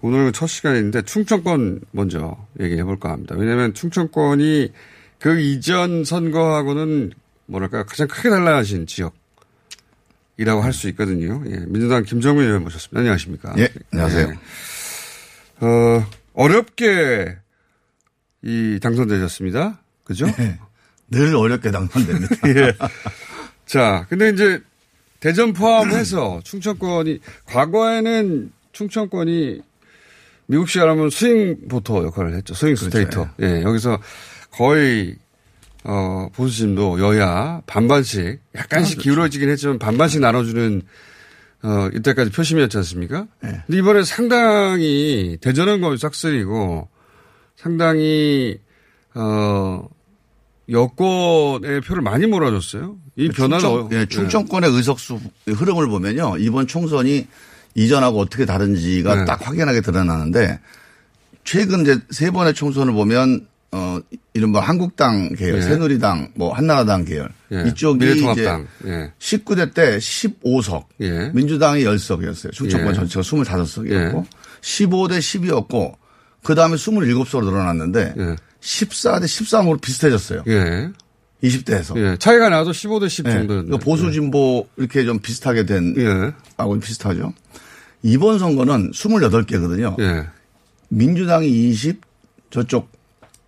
오늘은 첫 시간인데 충청권 먼저 얘기해 볼까 합니다. 왜냐하면 충청권이 그 이전 선거하고는 뭐랄까 가장 크게 달라진 지역이라고 할 수 있거든요. 예, 민주당 김정민 의원 모셨습니다. 안녕하십니까? 예, 안녕하세요. 예. 어, 어렵게 이 당선되셨습니다. 그죠? 늘 어렵게 당선됩니다. 예. 자, 근데 이제 대전 포함해서 충청권이 과거에는 충청권이 미국식 으로 하면 스윙 보터 역할을 했죠. 스윙 스테이터. 예, 여기서 거의 어, 보수진도 여야 반반씩 약간씩 기울어지긴 했지만 반반씩 나눠주는 어, 이때까지 표심이었지 않습니까? 근데 이번에 상당히 대전은 거의 싹쓸이고 상당히 어, 여권의 표를 많이 몰아줬어요. 이 변화는 충청, 어- 예, 충청권의 의석수 흐름을 보면요. 이번 총선이 이전하고 어떻게 다른지가 네. 딱 확연하게 드러나는데 최근 이제 세 번의 총선을 보면 어 이른바 한국당 계열, 예. 새누리당, 뭐 한나라당 계열 예. 이쪽이 미래통합당. 이제 예. 19대 때 15석, 예. 민주당이 10석이었어요. 충청권 예. 전체가 25석이었고 예. 15대 10이었고 그 다음에 27석으로 늘어났는데 14대 13으로 비슷해졌어요. 예. 20대에서. 예. 차이가 나도 15대 10 네. 정도였네. 그러니까 보수 진보 이렇게 좀 비슷하게 된 예. 하고 비슷하죠. 이번 선거는 28개거든요. 예. 민주당이 20, 저쪽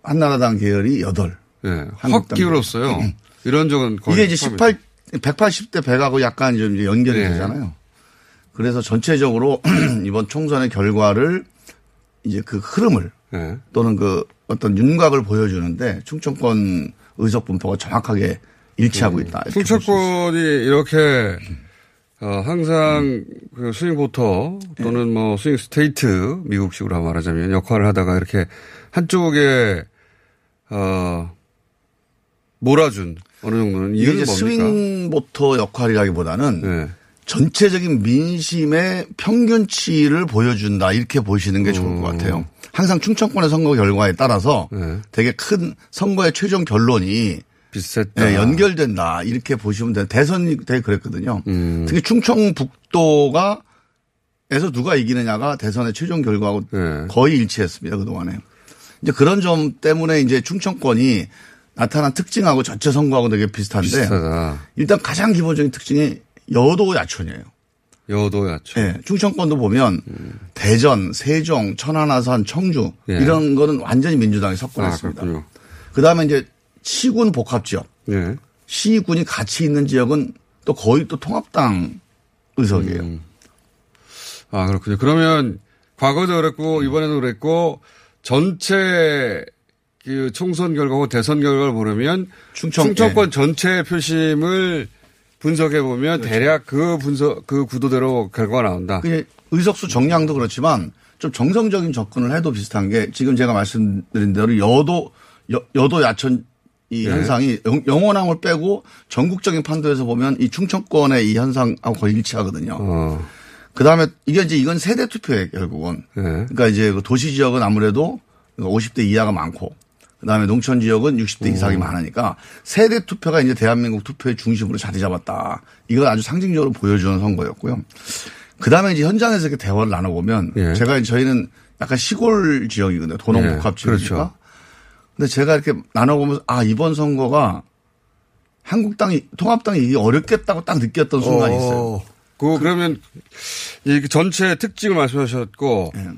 한나라당 계열이 8. 예. 확 기울었어요. 이런 적은 거의 이게 이제 처음이죠. 18, 180대 100하고 약간 좀 연결이 예. 되잖아요. 그래서 전체적으로 이번 총선의 결과를 이제 그 흐름을 예. 또는 그 어떤 윤곽을 보여주는데 충청권 의석 분포가 정확하게 일치하고 있다. 이렇게 충청권이 이렇게 어, 항상 그 swing voter 또는 뭐 swing state 미국식으로 말하자면 역할을 하다가 이렇게 한쪽에 어 몰아준 어느 정도는 이게 이유는 뭡니까? swing voter 역할이라기보다는 네. 전체적인 민심의 평균치를 보여준다 이렇게 보시는 게 좋을 것 같아요. 항상 충청권의 선거 결과에 따라서 네. 되게 큰 선거의 최종 결론이 비슷했다. 네, 연결된다 이렇게 보시면 돼요. 대선이 되게 그랬거든요. 음. 특히 충청북도가 에서 누가 이기느냐가 대선의 최종 결과하고 네. 거의 일치했습니다 그동안에. 이제 그런 점 때문에 이제 충청권이 나타난 특징하고 전체 선거하고 되게 비슷한데 비슷하다. 일단 가장 기본적인 특징이 여도 야촌이에요. 여도 야촌. 예, 충청권도 보면 대전, 세종, 천안, 아산, 청주 예. 이런 거는 완전히 민주당이 아, 석권했습니다. 그렇군요. 그다음에 이제 시군 복합 지역, 예. 시군이 같이 있는 지역은 또 거의 또 통합당 의석이에요. 음. 아, 그렇군요. 그러면 과거도 그랬고 이번에도 그랬고 전체 그 총선 결과고 대선 결과를 보려면 충청- 충청권 전체 표심을 분석해 보면 대략 그 분석 그 구도대로 결과가 나온다. 의석수 정량도 그렇지만 좀 정성적인 접근을 해도 비슷한 게 지금 제가 말씀드린 대로 여도 여, 도 야천 이 네. 현상이 영, 영원함을 빼고 전국적인 판도에서 보면 이 충청권의 이 현상하고 거의 일치하거든요. 어. 그 다음에 이게 이제 이건 세대 투표예요, 결국은. 네. 그러니까 이제 그 도시 지역은 아무래도 50대 이하가 많고 그다음에 농촌 지역은 60대 이상이 많으니까 세대 투표가 이제 대한민국 투표의 중심으로 자리 잡았다. 이걸 아주 상징적으로 보여주는 선거였고요. 그다음에 이제 현장에서 이렇게 대화를 나눠보면 예. 제가 저희는 약간 시골 지역이거든요. 도농 예, 복합 지역이니까. 그렇죠. 근데 제가 이렇게 나눠보면서 아 이번 선거가 한국당이 통합당이 이게 어렵겠다고 딱 느꼈던 순간이 있어요. 어, 그, 그러면 이 전체 특징을 말씀하셨고 예.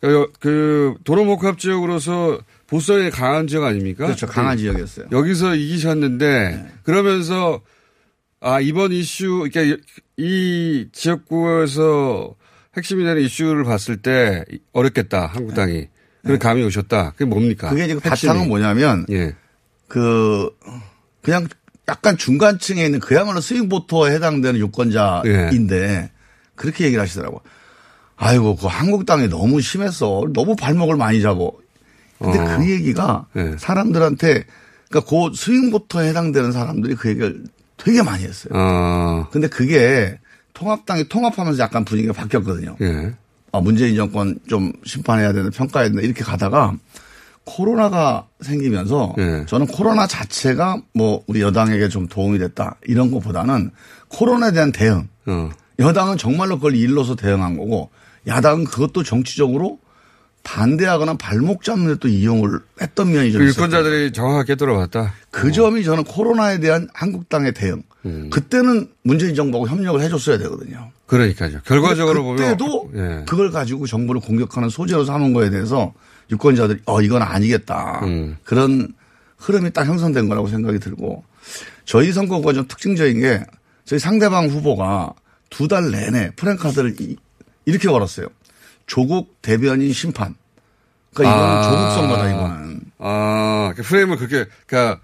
그, 그 도로목합 지역으로서 보수성이 강한 지역 아닙니까? 그렇죠. 강한 그 지역이었어요. 여기서 이기셨는데 그러면서 아 이번 이슈 그러니까 이 지역구에서 핵심이 되는 이슈를 봤을 때 어렵겠다 한국당이 그런 감이 오셨다. 그게 뭡니까? 네. 그게 지금 핵심이. 바탕은 뭐냐면 예. 그 그냥 약간 중간층에 있는 그야말로 스윙보터에 해당되는 유권자인데 그렇게 얘기를 하시더라고. 아이고 그 한국당이 너무 심했어. 너무 발목을 많이 잡어. 근데 어. 그 얘기가 네. 사람들한테 그러니까 그 스윙보터에 해당되는 사람들이 그 얘기를 되게 많이 했어요. 어. 근데 그게 통합당이 통합하면서 약간 분위기가 바뀌었거든요. 예. 아, 문재인 정권 좀 심판해야 되는 평가해야 된다 이렇게 가다가 코로나가 생기면서 예. 저는 코로나 자체가 뭐 우리 여당에게 좀 도움이 됐다 이런 것보다는 코로나에 대한 대응. 어. 여당은 정말로 그걸 일로서 대응한 거고 야당은 그것도 정치적으로 반대하거나 발목 잡는 데 또 이용을 했던 면이 좀 있어요. 유권자들이 정확하게 들어봤다. 그 점이 저는 코로나에 대한 한국당의 대응. 음. 그때는 문재인 정부하고 협력을 해줬어야 되거든요. 그러니까요. 결과적으로 보면 그때도 예. 그걸 가지고 정부를 공격하는 소재로 삼은 거에 대해서 유권자들이 어 이건 아니겠다 음. 그런 흐름이 딱 형성된 거라고 생각이 들고 저희 선거가 좀 특징적인 게 저희 상대방 후보가 두 달 내내 프랭카드를 이- 이렇게 걸었어요. 조국 대변인 심판. 그러니까 이거는 아. 조국 선거다 이거는. 아, 그 프레임을 그렇게, 그러니까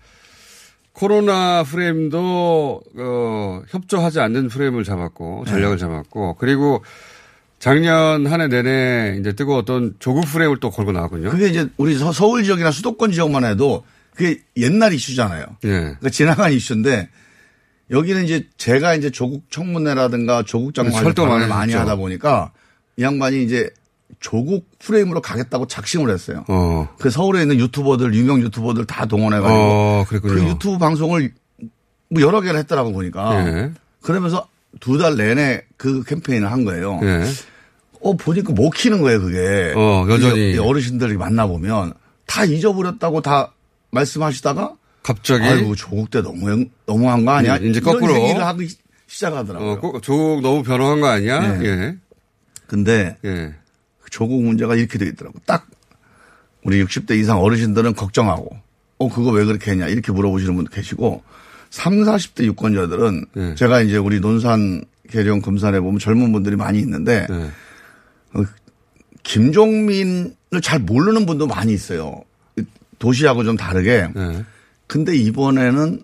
코로나 프레임도 어, 협조하지 않는 프레임을 잡았고 네. 전략을 잡았고 그리고 작년 한 해 내내 이제 뜨거웠던 조국 프레임을 또 걸고 나왔군요. 그게 이제 우리 서- 서울 지역이나 수도권 지역만 해도 그게 옛날 이슈잖아요. 예. 그러니까 지나간 이슈인데 여기는 이제 제가 이제 조국 청문회라든가 조국 장관 활동 많이 많이. 하다 보니까 이 양반이 이제 조국 프레임으로 가겠다고 작심을 했어요. 어. 그 서울에 있는 유튜버들 유명 유튜버들 다 동원해가지고 어. 그 유튜브 방송을 뭐 여러 개를 했더라고 보니까 예. 그러면서 두 달 내내 그 캠페인을 한 거예요. 예. 어 보니까 못 키는 거예요 그게. 어, 여전히. 이 어르신들이 만나 보면 다 잊어버렸다고 다 말씀하시다가 갑자기 아이고 조국 때 너무 너무한 거 아니야? 이제 이런 거꾸로. 얘기를 하기 시작하더라고요. 어, 꼭 조국 너무 변호한 거 아니야? 네. 예. 근데 예. 그 조국 문제가 이렇게 돼 있더라고. 딱 우리 60대 이상 어르신들은 걱정하고 어 그거 왜 그렇게 했냐 이렇게 물어보시는 분도 계시고 3, 40대 유권자들은 예. 제가 이제 우리 논산 계령 금산에 보면 젊은 분들이 많이 있는데 예. 어, 김종민을 잘 모르는 분도 많이 있어요. 도시하고 좀 다르게. 예. 근데 이번에는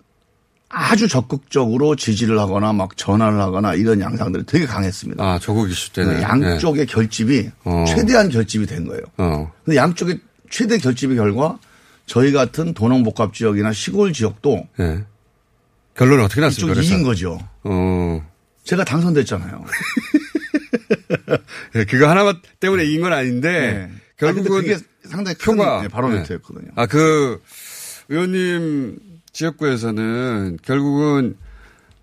아주 적극적으로 지지를 하거나 막 전화를 하거나 이런 양상들이 되게 강했습니다. 아, 조국 이슈 때는. 네, 양쪽의 결집이 어. 최대한 결집이 된 거예요. 어. 근데 양쪽의 최대 결집의 결과 저희 같은 도농복합 지역이나 시골 지역도 예. 결론은 어떻게 났습니까? 이긴 거죠. 어. 제가 당선됐잖아요. 예, 그거 하나 때문에 이긴 건 아닌데 네. 결국은 아, 그게 상당히 큰 표가 네, 바로미터였거든요. 아, 그 의원님 지역구에서는 결국은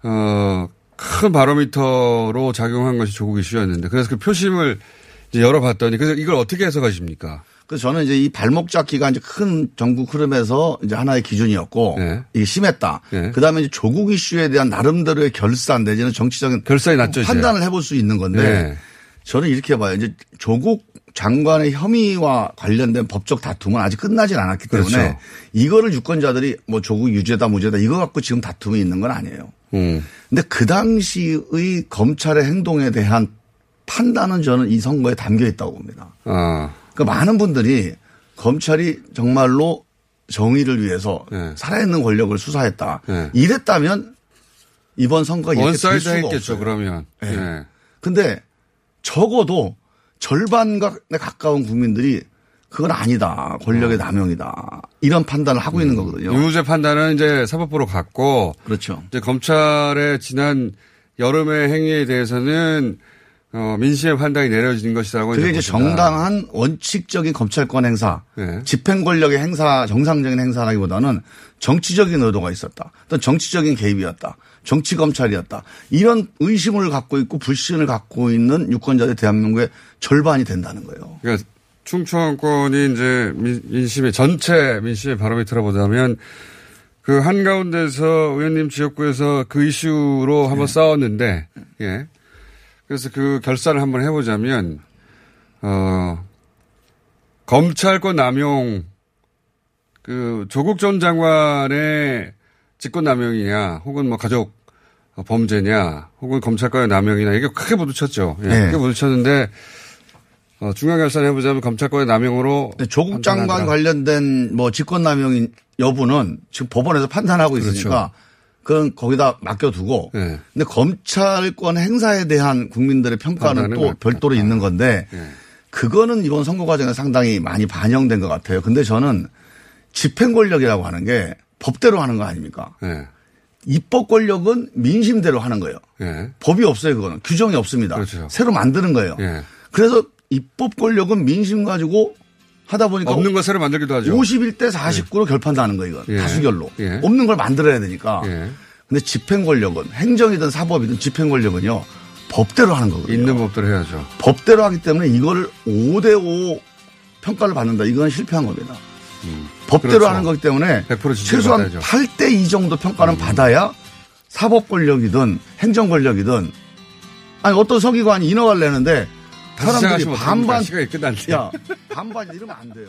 어, 큰 바로미터로 작용한 것이 조국 이슈였는데 그래서 그 표심을 이제 열어봤더니 그래서 이걸 어떻게 해석하십니까? 그래서 저는 이제 이 발목 잡기가 이제 큰 전국 흐름에서 이제 하나의 기준이었고 네. 이게 심했다. 네. 그 다음에 이제 조국 이슈에 대한 나름대로의 결산 내지는 정치적인 결산이 났죠. 판단을 해볼 수 있는 건데 네. 저는 이렇게 봐요. 이제 조국 장관의 혐의와 관련된 법적 다툼은 아직 끝나진 않았기 때문에 그렇죠. 이거를 유권자들이 뭐 조국 유죄다 무죄다 이거 갖고 지금 다툼이 있는 건 아니에요. 음. 근데 그 당시의 검찰의 행동에 대한 판단은 저는 이 선거에 담겨 있다고 봅니다. 아. 그러니까 많은 분들이 검찰이 정말로 정의를 위해서 네. 살아있는 권력을 수사했다. 네. 이랬다면 이번 선거가 이렇게 될 수가 했겠죠, 없어요. 그러면. 네. 예. 근데 적어도 절반에 가까운 국민들이 그건 아니다. 권력의 남용이다. 이런 판단을 하고 있는 거거든요. 음. 유무죄 판단은 이제 사법부로 갔고 그렇죠. 이제 검찰의 지난 여름의 행위에 대해서는 어, 민심의 판단이 내려진 것이라고 그게 이제. 정당한 원칙적인 검찰권 행사, 네. 집행 권력의 행사, 정상적인 행사라기보다는 정치적인 의도가 있었다. 또 정치적인 개입이었다. 정치 검찰이었다. 이런 의심을 갖고 있고 불신을 갖고 있는 유권자들 대한민국의 절반이 된다는 거예요. 그러니까 충청권이 이제 민- 민심의 전체 민심의 바로미터로 보자면 그 한가운데서 의원님 지역구에서 그 이슈로 한번 싸웠는데 예. 그래서 그 결산을 한번 해보자면 어 검찰권 남용 그 조국 전 장관의 직권 남용이냐 혹은 뭐 가족 범죄냐 혹은 검찰권의 남용이냐 이게 크게 부딪혔죠. 예, 네. 크게 부딪혔는데 어, 중앙 결산 해보자면 검찰권의 남용으로 근데 조국 장관 판단하더라. 관련된 뭐 직권남용 여부는 지금 법원에서 판단하고 있으니까 그건 거기다 맡겨두고 네. 근데 검찰권 행사에 대한 국민들의 평가는 또 맞다. 별도로 있는 건데 네. 그거는 이번 선거 과정에 상당히 많이 반영된 것 같아요. 근데 저는 집행 권력이라고 하는 게 법대로 하는 거 아닙니까? 네. 입법 권력은 민심대로 하는 거예요. 예. 법이 없어요, 그거는. 규정이 없습니다. 그렇죠. 새로 만드는 거예요. 예. 그래서 입법 권력은 민심 가지고 하다 보니까 없는 거 새로 만들기도 하죠. 51대 49로 결판나는 거예요, 이건. 예. 다수결로. 예. 없는 걸 만들어야 되니까. 예. 근데 집행 권력은 행정이든 사법이든 집행 권력은요. 법대로 하는 거거든요. 있는 법대로 해야죠. 법대로 하기 때문에 이거를 5대5 평가를 받는다. 이건 실패한 겁니다. 법대로 그렇죠. 하는 거기 때문에 100% 지지를 최소한 받아야죠. 음. 8대 2 정도 평가는 받아야 사법 권력이든 행정 권력이든 아니 어떤 서기관이 인허가를 내는데 사람들이 반반? 시간이 끝났네. 야 반반 이러면 안 돼요.